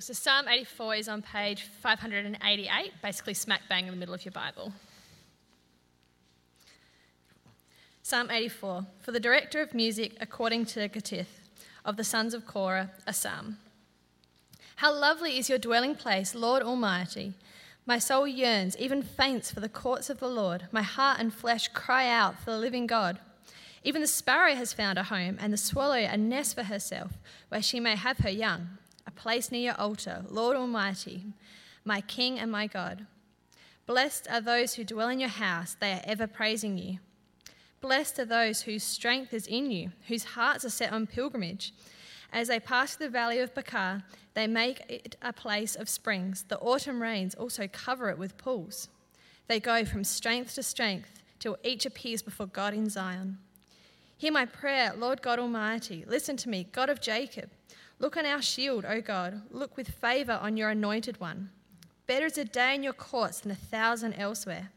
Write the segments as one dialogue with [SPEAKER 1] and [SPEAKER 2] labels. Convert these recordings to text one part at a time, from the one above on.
[SPEAKER 1] So Psalm 84 is on page 588, basically smack bang in the middle of your Bible. Psalm 84 For the director of music, according to Gittith, of the sons of Korah, a psalm. How lovely is your dwelling place, Lord Almighty! My soul yearns, even faints for the courts of the Lord. My heart and flesh cry out for the living God. Even the sparrow has found a home, and the swallow a nest for herself, where she may have her young, place near your altar, Lord Almighty, my King and my God. Blessed are those who dwell in your house, they are ever praising you. Blessed are those whose strength is in you, whose hearts are set on pilgrimage. As they pass through the valley of Baca, they make it a place of springs. The autumn rains also cover it with pools. They go from strength to strength till each appears before God in Zion. Hear my prayer, Lord God Almighty. Listen to me, God of Jacob. Look on our shield, O God. Look with favour on your anointed one. Better is a day in your courts than a thousand elsewhere.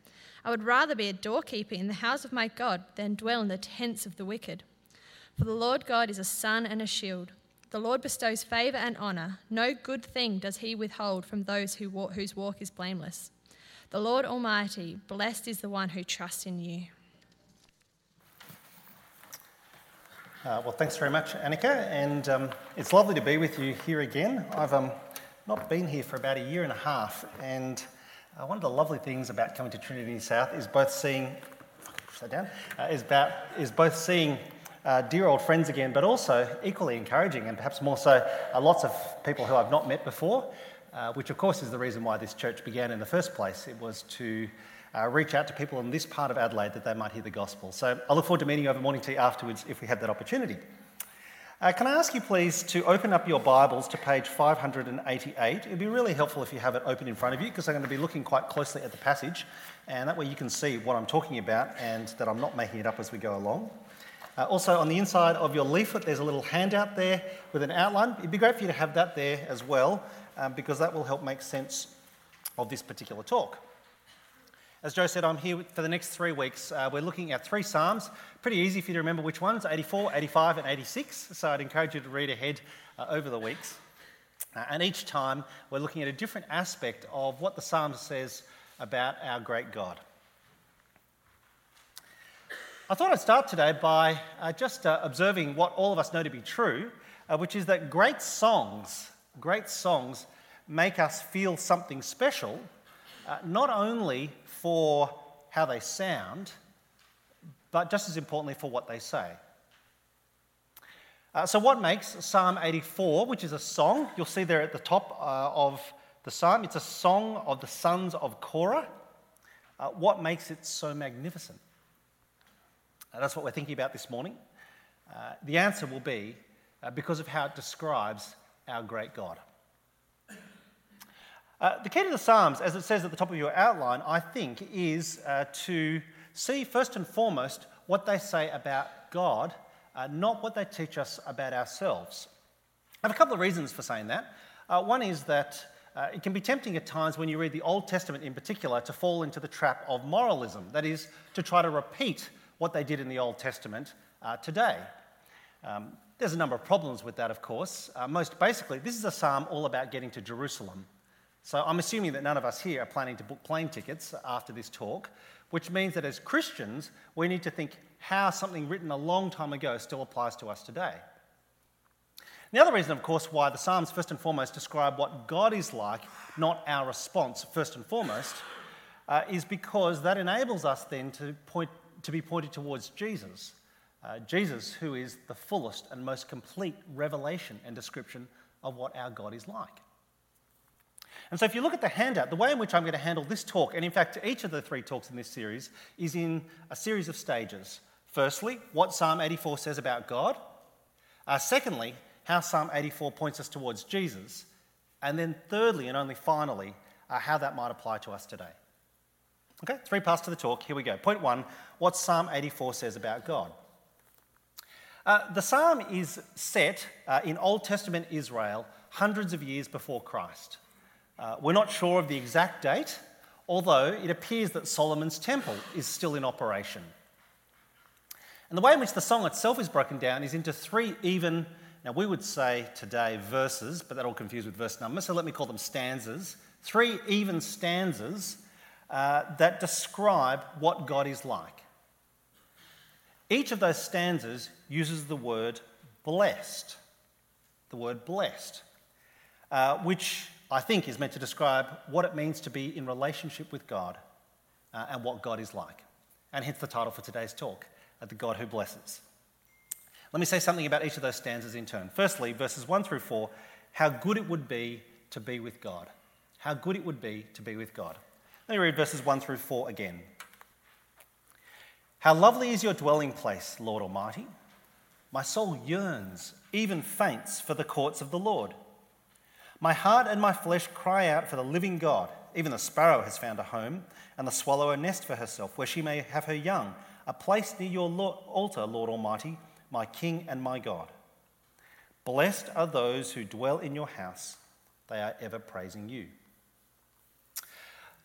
[SPEAKER 1] I would rather be a doorkeeper in the house of my God than dwell in the tents of the wicked. For the Lord God is a sun and a shield. The Lord bestows favour and honour. No good thing does he withhold from those who walk, whose walk is blameless. The Lord Almighty, blessed is the one who trusts in you.
[SPEAKER 2] Uh, well, thanks very much, Annika, and um, it's lovely to be with you here again. I've um, not been here for about a year and a half, and uh, one of the lovely things about coming to Trinity South is both seeing, sit down, uh, is, about, is both seeing uh, dear old friends again, but also equally encouraging, and perhaps more so, uh, lots of people who I've not met before, uh, which of course is the reason why this church began in the first place. It was to uh, reach out to people in this part of Adelaide that they might hear the gospel. So I look forward to meeting you over morning tea afterwards if we have that opportunity. Uh, can I ask you please to open up your Bibles to page 588? It'd be really helpful if you have it open in front of you because I'm going to be looking quite closely at the passage, and that way you can see what I'm talking about and that I'm not making it up as we go along. Uh, also, on the inside of your leaflet, there's a little handout there with an outline. It'd be great for you to have that there as well um, because that will help make sense of this particular talk. As Joe said, I'm here for the next three weeks. Uh, we're looking at three Psalms. Pretty easy for you to remember which ones 84, 85, and 86. So I'd encourage you to read ahead uh, over the weeks. Uh, and each time we're looking at a different aspect of what the Psalm says about our great God. I thought I'd start today by uh, just uh, observing what all of us know to be true, uh, which is that great songs, great songs make us feel something special, not only for how they sound, but just as importantly for what they say. Uh, so, what makes Psalm 84, which is a song, you'll see there at the top uh, of the psalm, it's a song of the sons of Korah. Uh, what makes it so magnificent? Uh, that's what we're thinking about this morning. Uh, the answer will be uh, because of how it describes our great God. Uh, the key to the Psalms, as it says at the top of your outline, I think, is uh, to see first and foremost what they say about God, uh, not what they teach us about ourselves. I have a couple of reasons for saying that. Uh, one is that uh, it can be tempting at times when you read the Old Testament in particular to fall into the trap of moralism, that is, to try to repeat what they did in the Old Testament today. Um, there's a number of problems with that, of course. most basically, this is a psalm all about getting to Jerusalem. So I'm assuming that none of us here are planning to book plane tickets after this talk, which means that as Christians, we need to think how something written a long time ago still applies to us today. The other reason, of course, why the Psalms first and foremost describe what God is like, not our response first and foremost, uh, is because that enables us then to, point, to be pointed towards Jesus. Uh, Jesus, who is the fullest and most complete revelation and description of what our God is like. And so, if you look at the handout, the way in which I'm going to handle this talk, and in fact, each of the three talks in this series, is in a series of stages. Firstly, what Psalm 84 says about God. Uh, secondly, how Psalm 84 points us towards Jesus. And then, thirdly, and only finally, uh, how that might apply to us today. Okay, three parts to the talk. Here we go. Point one what Psalm 84 says about God. Uh, the psalm is set uh, in Old Testament Israel hundreds of years before Christ. Uh, we're not sure of the exact date, although it appears that Solomon's temple is still in operation. And the way in which the song itself is broken down is into three even Now, we would say today verses, but that'll confuse with verse number, so let me call them stanzas. Three even stanzas uh, that describe what God is like. Each of those stanzas uses the word blessed, the word blessed, uh, which I think is meant to describe what it means to be in relationship with God uh, and what God is like. And hence the title for today's talk, uh, The God Who Blesses. Let me say something about each of those stanzas in turn. Firstly, verses 1 through 4, how good it would be to be with God. How good it would be to be with God. Let me read verses 1 through 4 again. How lovely is your dwelling place, Lord Almighty! My soul yearns, even faints, for the courts of the Lord. My heart and my flesh cry out for the living God. Even the sparrow has found a home, and the swallow a nest for herself, where she may have her young, a place near your altar, Lord Almighty, my King and my God. Blessed are those who dwell in your house, they are ever praising you.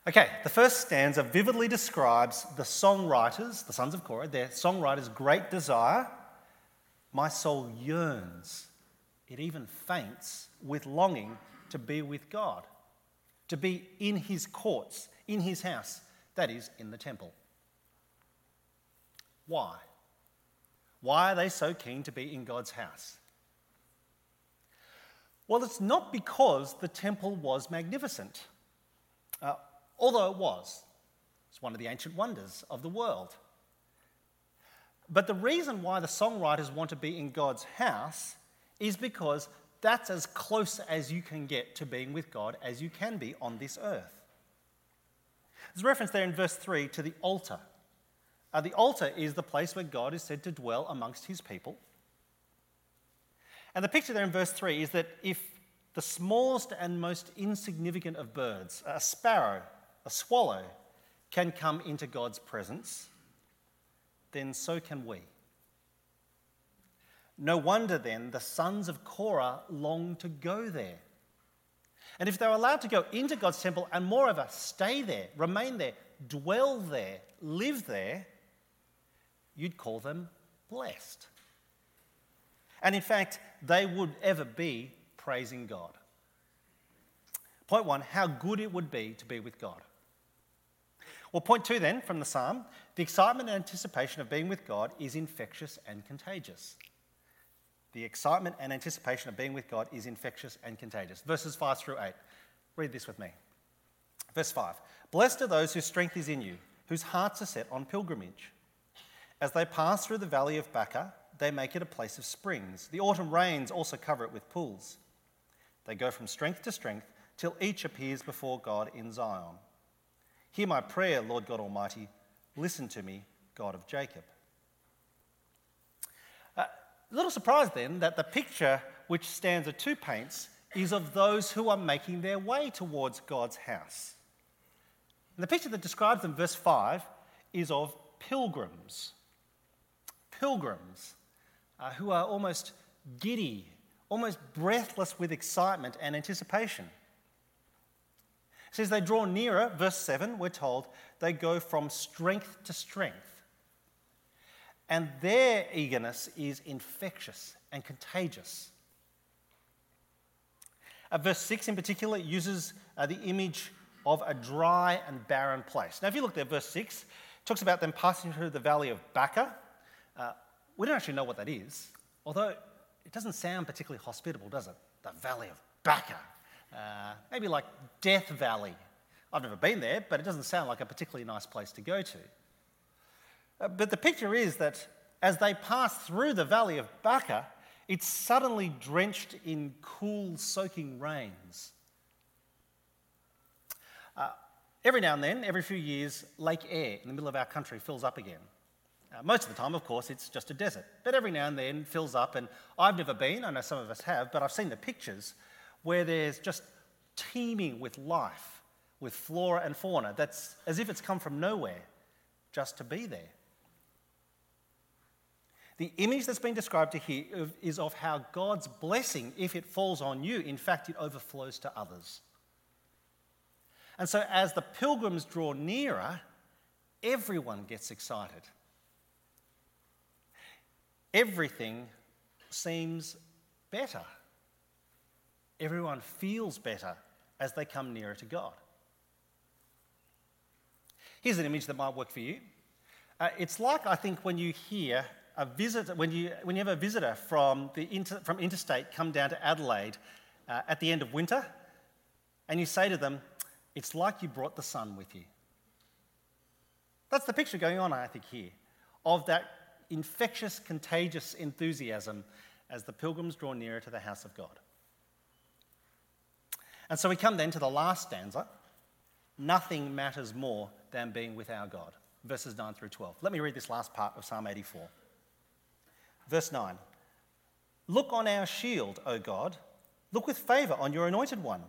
[SPEAKER 2] Okay, the first stanza vividly describes the songwriters, the sons of Korah, their songwriters' great desire. My soul yearns, it even faints with longing to be with God, to be in his courts, in his house, that is, in the temple. Why? Why are they so keen to be in God's house? Well, it's not because the temple was magnificent. Uh, although it was. It's one of the ancient wonders of the world. But the reason why the songwriters want to be in God's house is because that's as close as you can get to being with God as you can be on this earth. There's a reference there in verse 3 to the altar. Uh, the altar is the place where God is said to dwell amongst his people. And the picture there in verse 3 is that if the smallest and most insignificant of birds, a sparrow, a swallow can come into God's presence, then so can we. No wonder then the sons of Korah long to go there. And if they're allowed to go into God's temple and moreover stay there, remain there, dwell there, live there, you'd call them blessed. And in fact, they would ever be praising God. Point one how good it would be to be with God. Well, point two then from the psalm the excitement and anticipation of being with God is infectious and contagious. The excitement and anticipation of being with God is infectious and contagious. Verses 5 through 8. Read this with me. Verse 5 Blessed are those whose strength is in you, whose hearts are set on pilgrimage. As they pass through the valley of Baca, they make it a place of springs. The autumn rains also cover it with pools. They go from strength to strength till each appears before God in Zion. Hear my prayer, Lord God Almighty. Listen to me, God of Jacob. A little surprised then that the picture which stanza 2 paints is of those who are making their way towards God's house. And the picture that describes them, verse 5, is of pilgrims. Pilgrims uh, who are almost giddy, almost breathless with excitement and anticipation. It says they draw nearer, verse 7, we're told, they go from strength to strength. And their eagerness is infectious and contagious. Uh, verse 6 in particular uses uh, the image of a dry and barren place. Now, if you look there, verse 6 talks about them passing through the valley of Baca. Uh, we don't actually know what that is, although it doesn't sound particularly hospitable, does it? The valley of Baca. Uh, maybe like Death Valley. I've never been there, but it doesn't sound like a particularly nice place to go to. Uh, but the picture is that as they pass through the valley of Baca, it's suddenly drenched in cool, soaking rains. Uh, every now and then, every few years, Lake Eyre in the middle of our country fills up again. Uh, most of the time, of course, it's just a desert, but every now and then fills up. And I've never been, I know some of us have, but I've seen the pictures where there's just teeming with life, with flora and fauna. That's as if it's come from nowhere just to be there. The image that's been described to here is of how God's blessing, if it falls on you, in fact, it overflows to others. And so, as the pilgrims draw nearer, everyone gets excited. Everything seems better. Everyone feels better as they come nearer to God. Here's an image that might work for you. Uh, it's like, I think, when you hear a when you, when you have a visitor from, the inter, from interstate come down to Adelaide uh, at the end of winter, and you say to them, It's like you brought the sun with you. That's the picture going on, I think, here, of that infectious, contagious enthusiasm as the pilgrims draw nearer to the house of God. And so we come then to the last stanza Nothing matters more than being with our God. Verses 9 through 12. Let me read this last part of Psalm 84. Verse 9 Look on our shield, O God. Look with favour on your anointed one.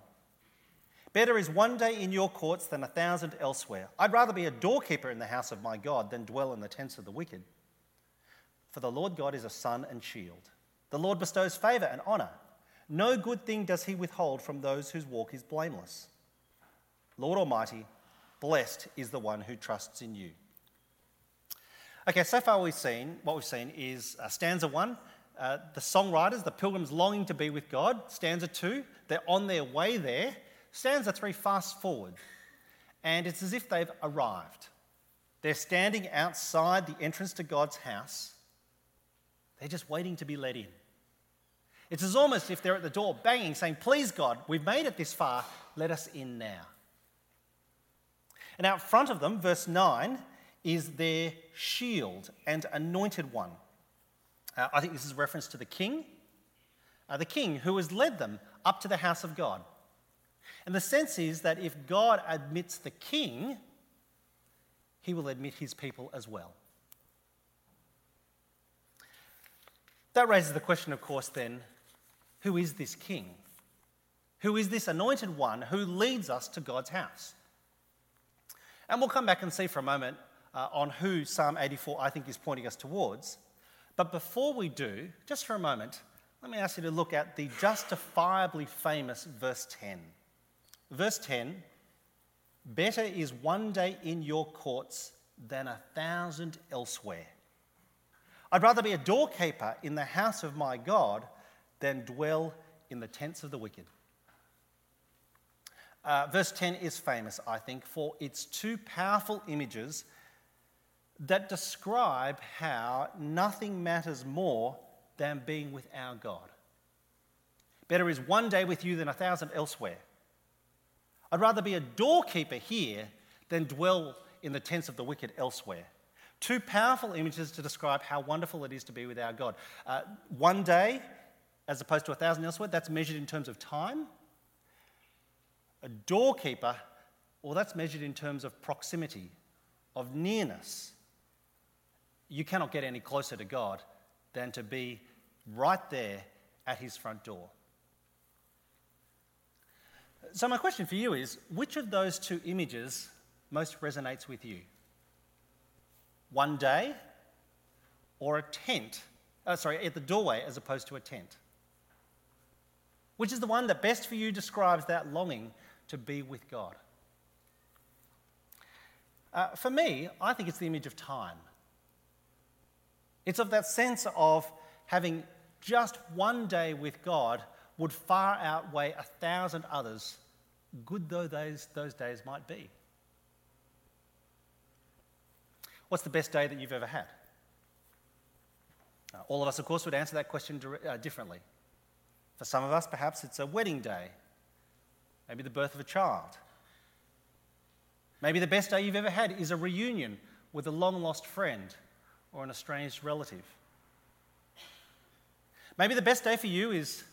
[SPEAKER 2] Better is one day in your courts than a thousand elsewhere. I'd rather be a doorkeeper in the house of my God than dwell in the tents of the wicked. For the Lord God is a sun and shield. The Lord bestows favour and honour. No good thing does he withhold from those whose walk is blameless. Lord Almighty, blessed is the one who trusts in you. Okay, so far we've seen, what we've seen is uh, stanza one, uh, the songwriters, the pilgrims longing to be with God. Stanza two, they're on their way there. Stanza three, fast forward. And it's as if they've arrived. They're standing outside the entrance to God's house. They're just waiting to be let in. It's as almost if they're at the door banging, saying, Please, God, we've made it this far, let us in now. And out front of them, verse 9, is their shield and anointed one. Uh, I think this is a reference to the king, uh, the king who has led them up to the house of God. And the sense is that if God admits the king, he will admit his people as well. That raises the question, of course, then who is this king? Who is this anointed one who leads us to God's house? And we'll come back and see for a moment uh, on who Psalm 84 I think is pointing us towards. But before we do, just for a moment, let me ask you to look at the justifiably famous verse 10. Verse 10 Better is one day in your courts than a thousand elsewhere. I'd rather be a doorkeeper in the house of my God than dwell in the tents of the wicked. Uh, verse 10 is famous, I think, for its two powerful images that describe how nothing matters more than being with our God. Better is one day with you than a thousand elsewhere. I'd rather be a doorkeeper here than dwell in the tents of the wicked elsewhere. Two powerful images to describe how wonderful it is to be with our God. Uh, one day, as opposed to a thousand elsewhere, that's measured in terms of time. A doorkeeper, well, that's measured in terms of proximity, of nearness. You cannot get any closer to God than to be right there at his front door. So, my question for you is which of those two images most resonates with you? One day or a tent? Oh, sorry, at the doorway as opposed to a tent? Which is the one that best for you describes that longing to be with God? Uh, for me, I think it's the image of time. It's of that sense of having just one day with God would far outweigh a thousand others, good though those, those days might be. What's the best day that you've ever had? Uh, all of us, of course, would answer that question uh, differently. For some of us, perhaps it's a wedding day, maybe the birth of a child. Maybe the best day you've ever had is a reunion with a long lost friend or an estranged relative. Maybe the best day for you is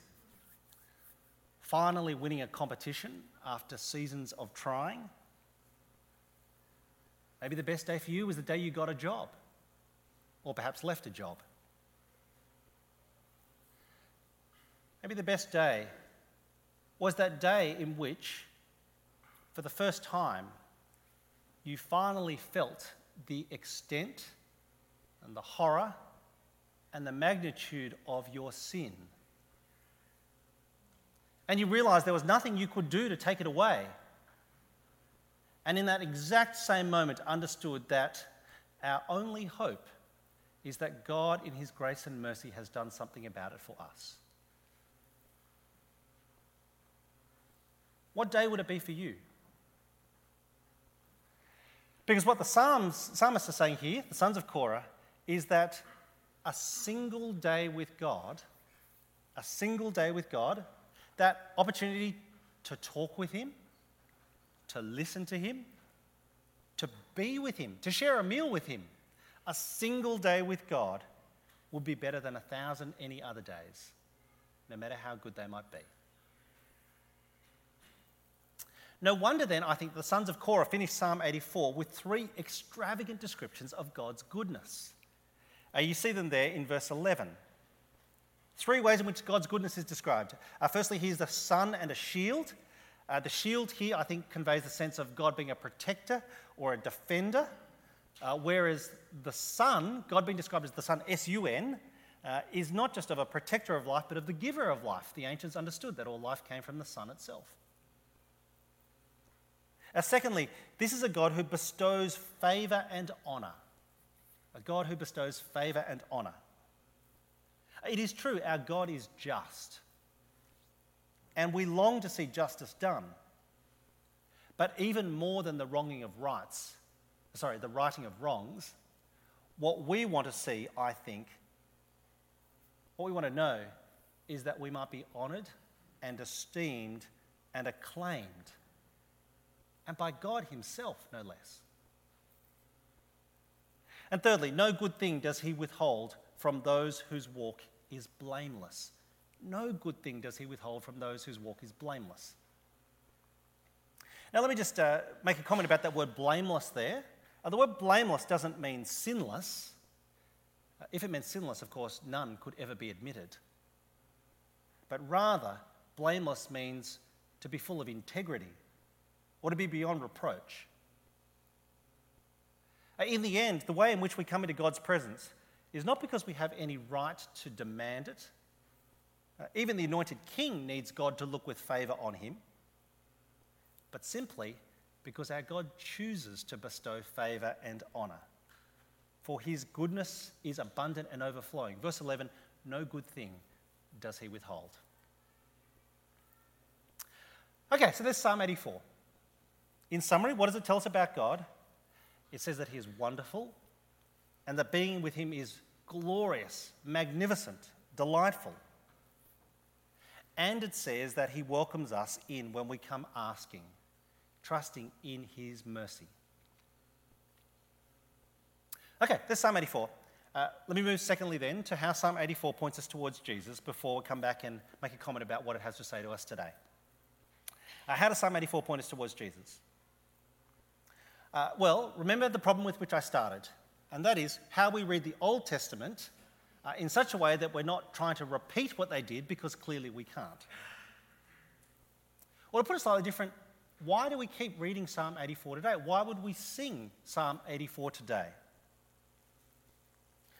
[SPEAKER 2] finally winning a competition after seasons of trying. Maybe the best day for you was the day you got a job, or perhaps left a job. Maybe the best day was that day in which, for the first time, you finally felt the extent and the horror and the magnitude of your sin. And you realize there was nothing you could do to take it away. And in that exact same moment, understood that our only hope is that God, in His grace and mercy, has done something about it for us. What day would it be for you? Because what the Psalms, psalmists are saying here, the sons of Korah, is that a single day with God, a single day with God, that opportunity to talk with Him, to listen to Him, to be with Him, to share a meal with Him, a single day with God would be better than a thousand any other days, no matter how good they might be. No wonder then, I think, the sons of Korah finished Psalm 84 with three extravagant descriptions of God's goodness. Uh, you see them there in verse 11. Three ways in which God's goodness is described. Uh, firstly, he's the sun and a shield. Uh, the shield here, I think, conveys the sense of God being a protector or a defender, uh, whereas the sun, God being described as the sun, S U N, uh, is not just of a protector of life, but of the giver of life. The ancients understood that all life came from the sun itself. Uh, secondly, this is a God who bestows favour and honour. A God who bestows favour and honour. It is true, our God is just. And we long to see justice done. But even more than the wronging of rights, sorry, the righting of wrongs, what we want to see, I think, what we want to know is that we might be honoured and esteemed and acclaimed and by God Himself, no less. And thirdly, no good thing does He withhold from those whose walk is blameless. No good thing does He withhold from those whose walk is blameless. Now, let me just uh, make a comment about that word blameless there. Uh, the word blameless doesn't mean sinless. Uh, if it meant sinless, of course, none could ever be admitted. But rather, blameless means to be full of integrity, or to be beyond reproach. Uh, in the end, the way in which we come into God's presence is not because we have any right to demand it. Uh, even the anointed king needs God to look with favour on him, but simply because our God chooses to bestow favour and honour. For his goodness is abundant and overflowing. Verse 11 no good thing does he withhold. Okay, so there's Psalm 84. In summary, what does it tell us about God? It says that He is wonderful and that being with Him is glorious, magnificent, delightful. And it says that He welcomes us in when we come asking, trusting in His mercy. Okay, there's Psalm 84. Uh, let me move secondly then to how Psalm 84 points us towards Jesus before we come back and make a comment about what it has to say to us today. Uh, how does Psalm 84 point us towards Jesus? Uh, well, remember the problem with which I started, and that is how we read the Old Testament uh, in such a way that we're not trying to repeat what they did because clearly we can't. Or to put it slightly different, why do we keep reading Psalm 84 today? Why would we sing Psalm 84 today?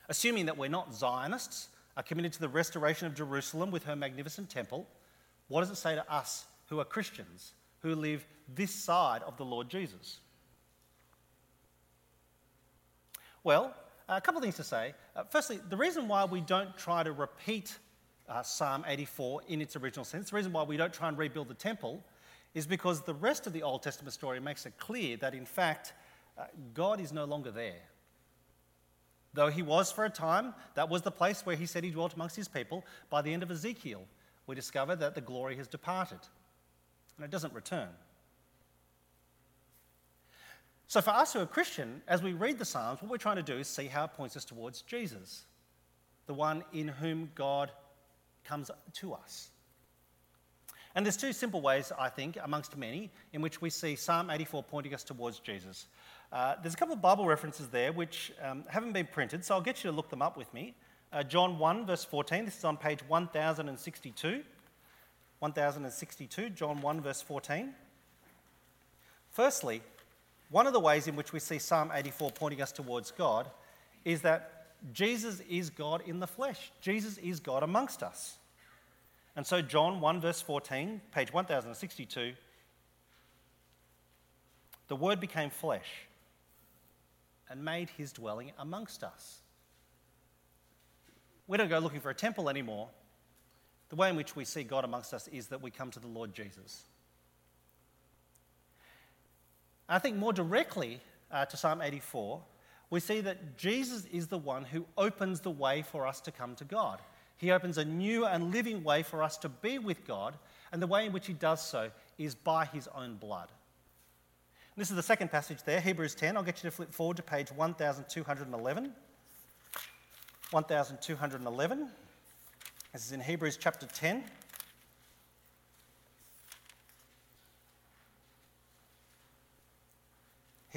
[SPEAKER 2] Assuming that we're not Zionists, are committed to the restoration of Jerusalem with her magnificent temple, what does it say to us who are Christians, who live this side of the Lord Jesus? Well, a couple of things to say. Uh, firstly, the reason why we don't try to repeat uh, Psalm 84 in its original sense, the reason why we don't try and rebuild the temple, is because the rest of the Old Testament story makes it clear that, in fact, uh, God is no longer there. Though he was for a time, that was the place where he said he dwelt amongst his people. By the end of Ezekiel, we discover that the glory has departed and it doesn't return. So, for us who are Christian, as we read the Psalms, what we're trying to do is see how it points us towards Jesus, the one in whom God comes to us. And there's two simple ways, I think, amongst many, in which we see Psalm 84 pointing us towards Jesus. Uh, there's a couple of Bible references there which um, haven't been printed, so I'll get you to look them up with me. Uh, John 1, verse 14, this is on page 1062. 1062, John 1, verse 14. Firstly, one of the ways in which we see Psalm 84 pointing us towards God is that Jesus is God in the flesh. Jesus is God amongst us. And so, John 1, verse 14, page 1062, the Word became flesh and made his dwelling amongst us. We don't go looking for a temple anymore. The way in which we see God amongst us is that we come to the Lord Jesus. I think more directly uh, to Psalm 84, we see that Jesus is the one who opens the way for us to come to God. He opens a new and living way for us to be with God, and the way in which he does so is by his own blood. This is the second passage there, Hebrews 10. I'll get you to flip forward to page 1211. 1211. This is in Hebrews chapter 10.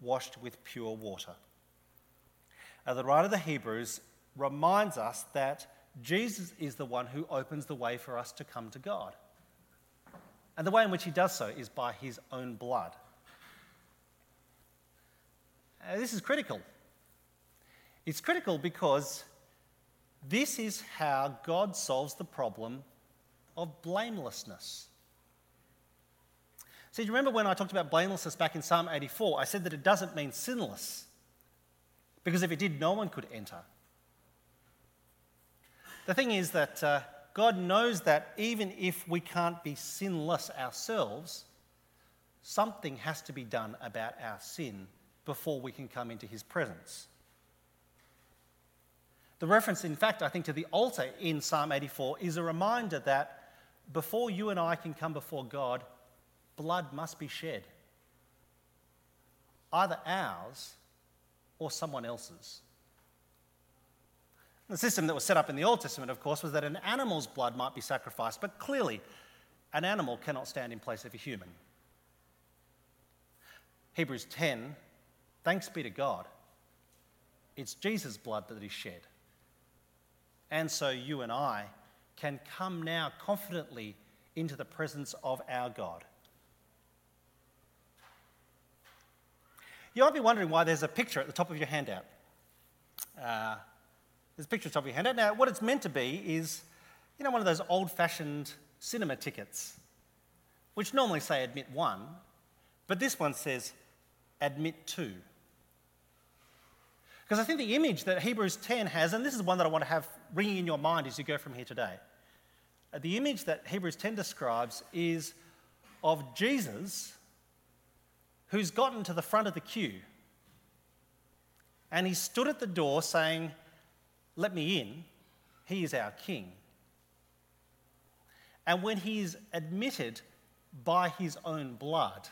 [SPEAKER 2] washed with pure water. Now, the writer of the Hebrews reminds us that Jesus is the one who opens the way for us to come to God. And the way in which he does so is by his own blood. This is critical. It's critical because this is how God solves the problem of blamelessness. See, you remember when I talked about blamelessness back in Psalm 84? I said that it doesn't mean sinless, because if it did, no one could enter. The thing is that uh, God knows that even if we can't be sinless ourselves, something has to be done about our sin before we can come into his presence. The reference, in fact, I think, to the altar in Psalm 84 is a reminder that before you and I can come before God, blood must be shed. Either ours or someone else's. The system that was set up in the Old Testament, of course, was that an animal's blood might be sacrificed, but clearly, an animal cannot stand in place of a human. Hebrews 10 thanks be to God, it's Jesus' blood that is shed. And so you and I can come now confidently into the presence of our God. You might be wondering why there's a picture at the top of your handout. Uh, there's a picture at the top of your handout. Now, what it's meant to be is, you know, one of those old fashioned cinema tickets, which normally say admit one, but this one says admit two. Because I think the image that Hebrews 10 has, and this is one that I want to have ringing in your mind as you go from here today, uh, the image that Hebrews 10 describes is of Jesus who's gotten to the front of the queue. And he stood at the door saying, Let me in. He is our king. And when he is admitted by his own blood,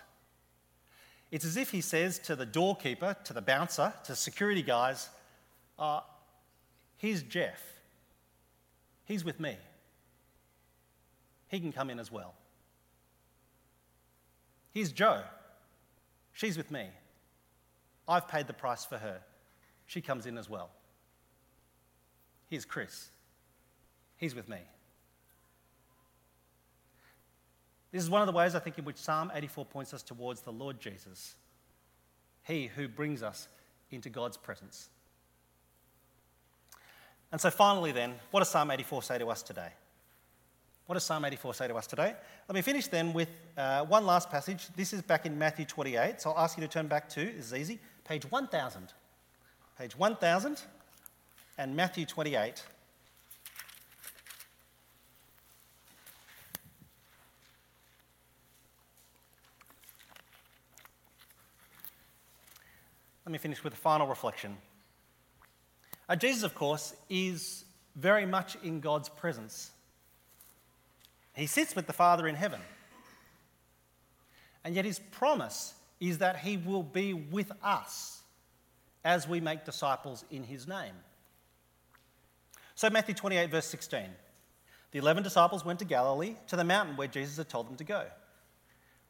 [SPEAKER 2] it's as if he says to the doorkeeper, to the bouncer, to security guys, uh, Here's Jeff. He's with me. He can come in as well. Here's Joe. She's with me. I've paid the price for her. She comes in as well. Here's Chris. He's with me. This is one of the ways I think in which Psalm 84 points us towards the Lord Jesus, He who brings us into God's presence. And so, finally, then, what does Psalm 84 say to us today? What does Psalm 84 say to us today? Let me finish then with uh, one last passage. This is back in Matthew 28, so I'll ask you to turn back to, this is easy, page 1000. Page 1000 and Matthew 28. Let me finish with a final reflection. Uh, Jesus, of course, is very much in God's presence he sits with the Father in heaven. And yet his promise is that he will be with us as we make disciples in his name. So, Matthew 28, verse 16. The eleven disciples went to Galilee, to the mountain where Jesus had told them to go.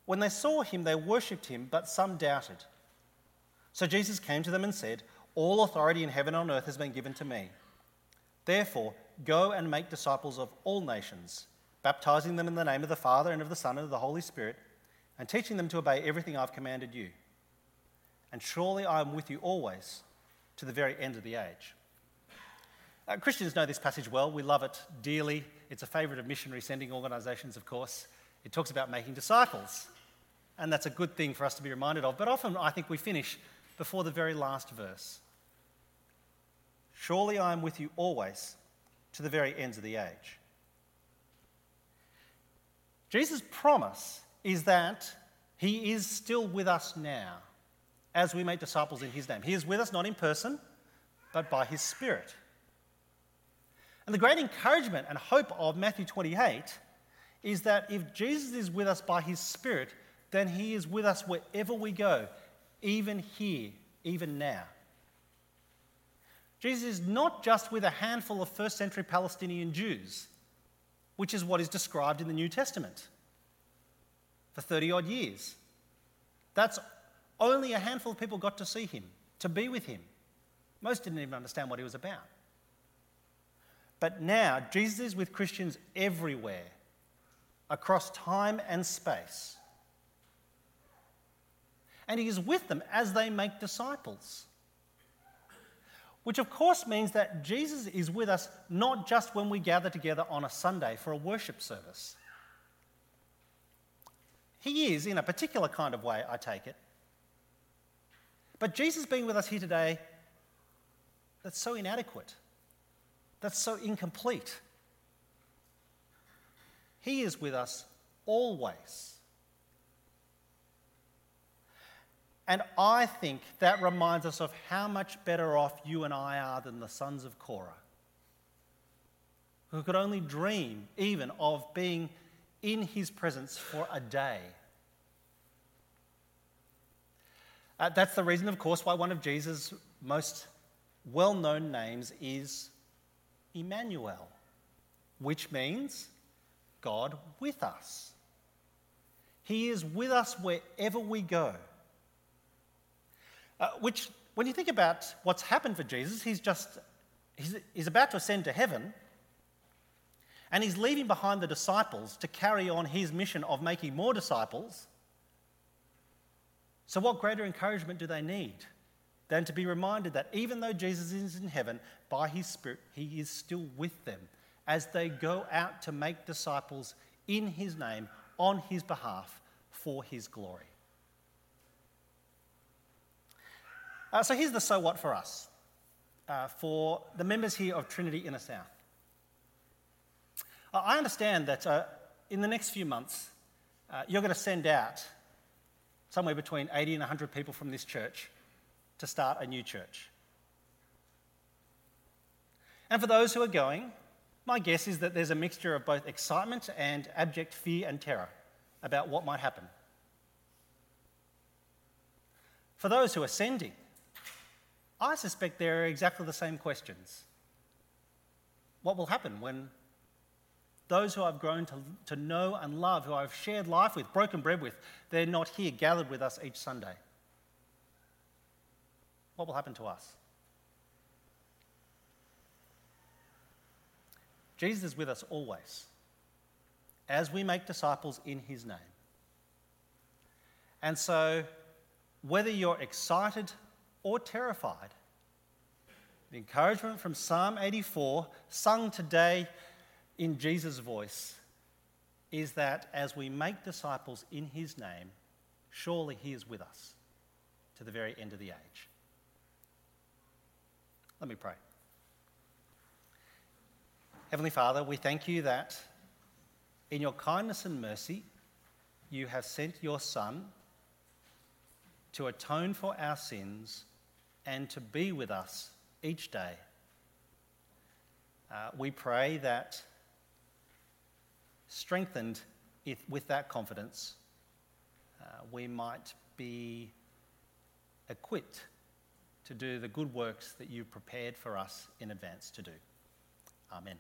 [SPEAKER 2] When they saw him, they worshipped him, but some doubted. So Jesus came to them and said, All authority in heaven and on earth has been given to me. Therefore, go and make disciples of all nations baptizing them in the name of the Father and of the Son and of the Holy Spirit, and teaching them to obey everything I've commanded you. and surely I am with you always to the very end of the age. Uh, Christians know this passage well. We love it dearly. It's a favourite of missionary sending organisations, of course. It talks about making disciples, and that's a good thing for us to be reminded of. But often I think we finish before the very last verse. Surely I am with you always to the very ends of the age. Jesus' promise is that he is still with us now as we make disciples in his name. He is with us not in person, but by his Spirit. And the great encouragement and hope of Matthew 28 is that if Jesus is with us by his Spirit, then he is with us wherever we go, even here, even now. Jesus is not just with a handful of first century Palestinian Jews, which is what is described in the New Testament for 30 odd years. That's only a handful of people got to see him, to be with him. Most didn't even understand what he was about. But now, Jesus is with Christians everywhere, across time and space. And he is with them as they make disciples. Which, of course, means that Jesus is with us not just when we gather together on a Sunday for a worship service. He is in a particular kind of way, I take it. But Jesus being with us here today, that's so inadequate. That's so incomplete. He is with us always. And I think that reminds us of how much better off you and I are than the sons of Korah, who could only dream even of being in his presence for a day. Uh, that's the reason, of course, why one of Jesus' most well known names is Emmanuel, which means God with us. He is with us wherever we go. Uh, which, when you think about what's happened for Jesus, he's just he's, he's about to ascend to heaven, and he's leaving behind the disciples to carry on his mission of making more disciples. So, what greater encouragement do they need than to be reminded that even though Jesus is in heaven, by his Spirit, he is still with them as they go out to make disciples in his name, on his behalf, for his glory? Uh, so, here's the so what for us, uh, for the members here of Trinity Inner South. Uh, I understand that uh, in the next few months, uh, you're going to send out somewhere between 80 and 100 people from this church to start a new church. And for those who are going, my guess is that there's a mixture of both excitement and abject fear and terror about what might happen. For those who are sending, I suspect there are exactly the same questions. What will happen when those who I've grown to, to know and love, who I've shared life with, broken bread with, they're not here gathered with us each Sunday. What will happen to us? Jesus is with us always as we make disciples in his name. And so, whether you're excited or terrified, the encouragement from Psalm 84, sung today in Jesus' voice is that as we make disciples in his name, surely he is with us to the very end of the age. Let me pray. Heavenly Father, we thank you that in your kindness and mercy, you have sent your Son to atone for our sins and to be with us each day. Uh, we pray that strengthened if, with that confidence, uh, we might be equipped to do the good works that you prepared for us in advance to do. Amen.